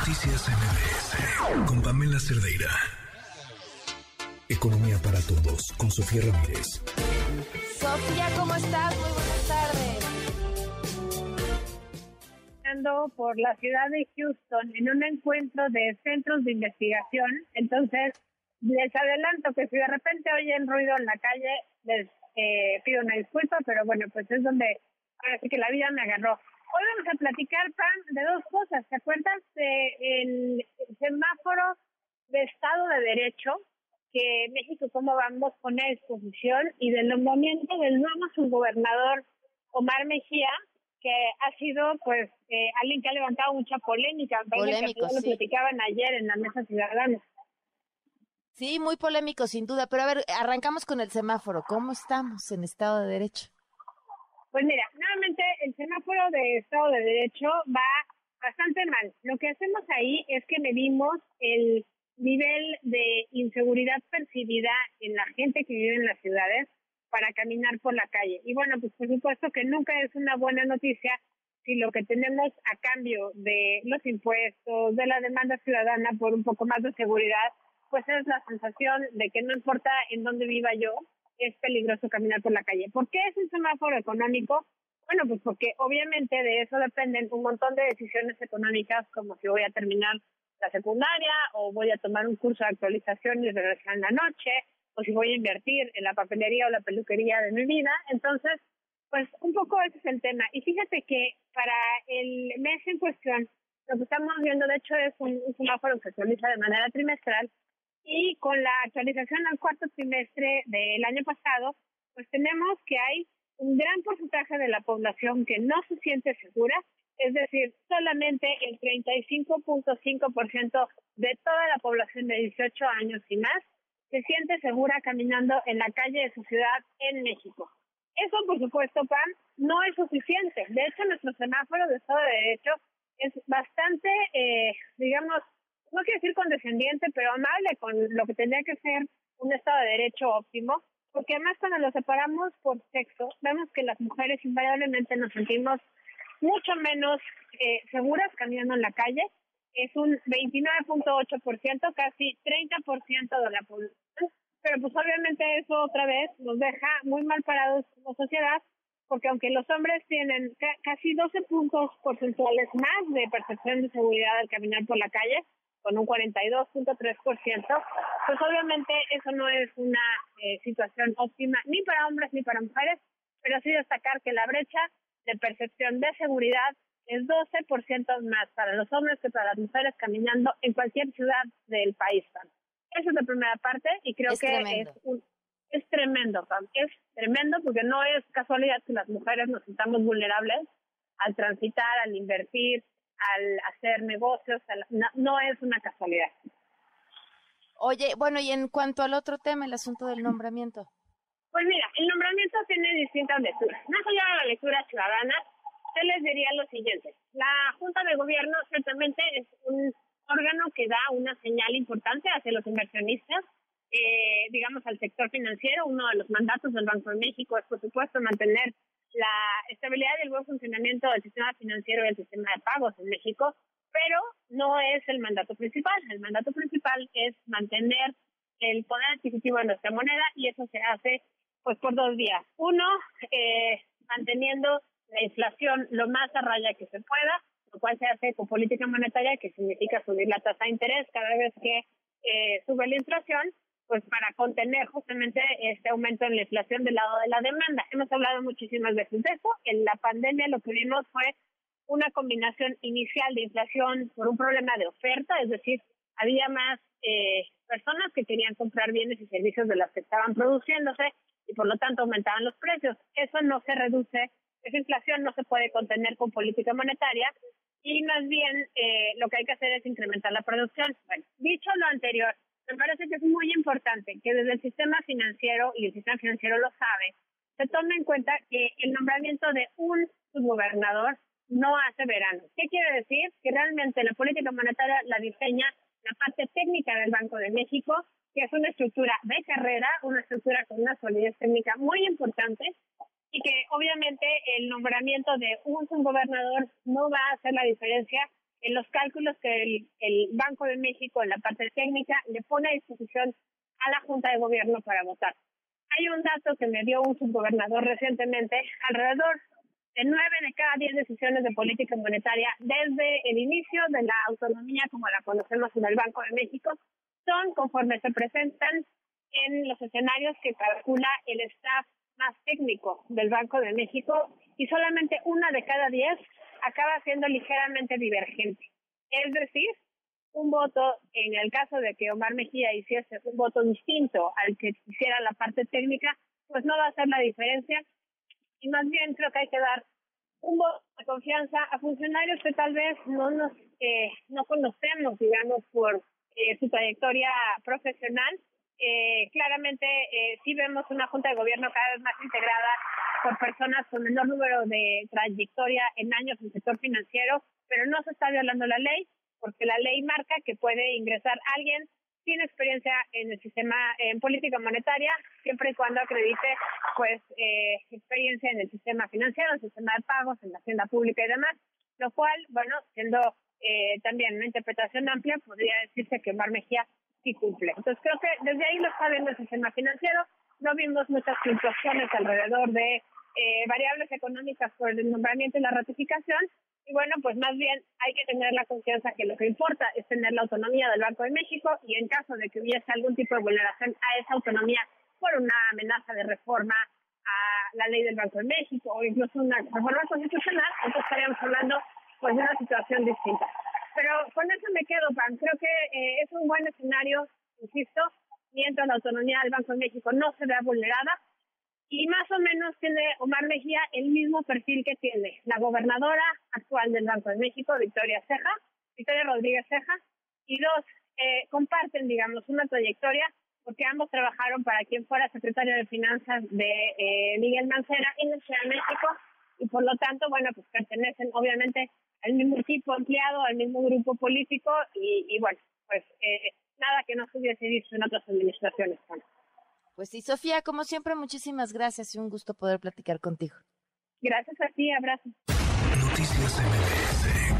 Noticias MBS con Pamela Cerdeira. Economía para todos con Sofía Ramírez. Sofía, ¿cómo estás? Muy buenas tardes. Por la ciudad de Houston en un encuentro de centros de investigación. Entonces, les adelanto que si de repente oyen ruido en la calle, les eh, pido una disculpa, pero bueno, pues es donde sí que la vida me agarró. Hoy vamos a platicar, Pam, de dos cosas. ¿Te acuerdas del semáforo de Estado de Derecho? Que México, cómo vamos con la exposición y del nombramiento del nuevo subgobernador Omar Mejía, que ha sido pues eh, alguien que ha levantado mucha polémica. Polémico, que sí. lo platicaban ayer en la mesa ciudadana. Sí, muy polémico, sin duda. Pero a ver, arrancamos con el semáforo. ¿Cómo estamos en Estado de Derecho? Pues mira, nuevamente el de Estado de Derecho va bastante mal. Lo que hacemos ahí es que medimos el nivel de inseguridad percibida en la gente que vive en las ciudades para caminar por la calle. Y bueno, pues por supuesto que nunca es una buena noticia si lo que tenemos a cambio de los impuestos, de la demanda ciudadana por un poco más de seguridad, pues es la sensación de que no importa en dónde viva yo, es peligroso caminar por la calle. ¿Por qué es un semáforo económico? Bueno, pues porque obviamente de eso dependen un montón de decisiones económicas, como si voy a terminar la secundaria o voy a tomar un curso de actualización y regresar en la noche, o si voy a invertir en la papelería o la peluquería de mi vida. Entonces, pues un poco ese es el tema. Y fíjate que para el mes en cuestión, lo que estamos viendo, de hecho, es un, un semáforo que se actualiza de manera trimestral y con la actualización al cuarto trimestre del año pasado, pues tenemos que hay un gran porcentaje de la población que no se siente segura, es decir, solamente el 35.5% de toda la población de 18 años y más se siente segura caminando en la calle de su ciudad en México. Eso, por supuesto, Pam, no es suficiente. De hecho, nuestro semáforo de Estado de Derecho es bastante, eh, digamos, no quiero decir condescendiente, pero amable con lo que tendría que ser un Estado de Derecho óptimo, porque además cuando lo separamos por sexo, vemos que las mujeres invariablemente nos sentimos mucho menos eh, seguras caminando en la calle. Es un 29.8%, casi 30% de la población. Pero pues obviamente eso otra vez nos deja muy mal parados como sociedad, porque aunque los hombres tienen ca casi 12 puntos porcentuales más de percepción de seguridad al caminar por la calle, con un 42.3%, pues obviamente eso no es una eh, situación óptima ni para hombres ni para mujeres, pero sí destacar que la brecha de percepción de seguridad es 12% más para los hombres que para las mujeres caminando en cualquier ciudad del país. Esa es la primera parte y creo Es que tremendo. es un, es tremendo, Pam. es tremendo porque no es casualidad que las mujeres nos sintamos vulnerables al transitar, al invertir, al hacer negocios, al- no, no es una casualidad. Oye, bueno, y en cuanto al otro tema, el asunto del nombramiento. Pues mira, el nombramiento tiene distintas lecturas. Más allá de la lectura ciudadana, yo les diría lo siguiente. La Junta de Gobierno ciertamente es un órgano que da una señal importante hacia los inversionistas, eh, digamos al sector financiero. Uno de los mandatos del Banco de México es, por supuesto, mantener la estabilidad y el buen funcionamiento del sistema financiero y el sistema de pagos en México, pero no es el mandato principal. El mandato principal es mantener el poder adquisitivo de nuestra moneda y eso se hace pues por dos vías. Uno, eh, manteniendo la inflación lo más a raya que se pueda, lo cual se hace con política monetaria, que significa subir la tasa de interés cada vez que eh, sube la inflación, pues para contener justamente este aumento en la inflación del lado de la demanda. Hemos hablado muchísimas veces de eso. En la pandemia lo que vimos fue una combinación inicial de inflación por un problema de oferta, es decir, había más eh, personas que querían comprar bienes y servicios de las que estaban produciéndose y por lo tanto aumentaban los precios. Eso no se reduce, esa inflación no se puede contener con política monetaria y más bien eh, lo que hay que hacer es incrementar la producción. Bueno, dicho lo anterior, me parece que es muy importante que desde el sistema financiero, y el sistema financiero lo sabe, se tome en cuenta que el nombramiento de un subgobernador no hace verano. ¿Qué quiere decir? Que realmente la política monetaria la diseña la parte técnica del Banco de México, que es una estructura de carrera, una estructura con una solidez técnica muy importante y que obviamente el nombramiento de un subgobernador no va a hacer la diferencia en los cálculos que el, el Banco de México en la parte técnica le pone a disposición a la Junta de Gobierno para votar. Hay un dato que me dio un subgobernador recientemente, alrededor de nueve de cada diez decisiones de política monetaria desde el inicio de la autonomía como la conocemos en el Banco de México son conforme se presentan en los escenarios que calcula el staff más técnico del Banco de México y solamente una de cada diez acaba siendo ligeramente divergente. Es decir, un voto, en el caso de que Omar Mejía hiciese un voto distinto al que hiciera la parte técnica, pues no va a hacer la diferencia. Y más bien creo que hay que dar un voto de confianza a funcionarios que tal vez no nos eh, no conocemos, digamos, por eh, su trayectoria profesional. Eh, claramente eh, sí vemos una junta de gobierno cada vez más integrada por personas con menor número de trayectoria en años en el sector financiero, pero no se está violando la ley porque la ley marca que puede ingresar alguien sin experiencia en el sistema en política monetaria siempre y cuando acredite pues eh, experiencia en el sistema financiero, en el sistema de pagos, en la hacienda pública y demás, lo cual, bueno, siendo eh, también una interpretación amplia, podría decirse que Mar Mejía sí cumple. Entonces creo que desde ahí lo está viendo el sistema financiero, no vimos muchas fluctuaciones alrededor de eh, variables económicas por el nombramiento y la ratificación. Y bueno, pues más bien hay que tener la confianza que lo que importa es tener la autonomía del Banco de México y en caso de que hubiese algún tipo de vulneración a esa autonomía por una amenaza de reforma a la ley del Banco de México o incluso una reforma constitucional, entonces estaríamos hablando pues de una situación distinta. Pero con eso me quedo, Pan. Creo que eh, es un buen escenario, insisto, mientras la autonomía del Banco de México no se vea vulnerada. Y más o menos tiene Omar Mejía el mismo perfil que tiene la gobernadora actual del Banco de México, Victoria Ceja, Victoria Rodríguez Ceja, y dos, eh, comparten, digamos, una trayectoria porque ambos trabajaron para quien fuera secretario de Finanzas de eh, Miguel Mancera en la Ciudad de México y por lo tanto, bueno, pues pertenecen obviamente al mismo equipo empleado, al mismo grupo político y, y bueno, pues eh, nada que no se hubiese visto en otras administraciones. Pues sí, Sofía, como siempre, muchísimas gracias y un gusto poder platicar contigo. Gracias a ti, abrazo. Noticias MBS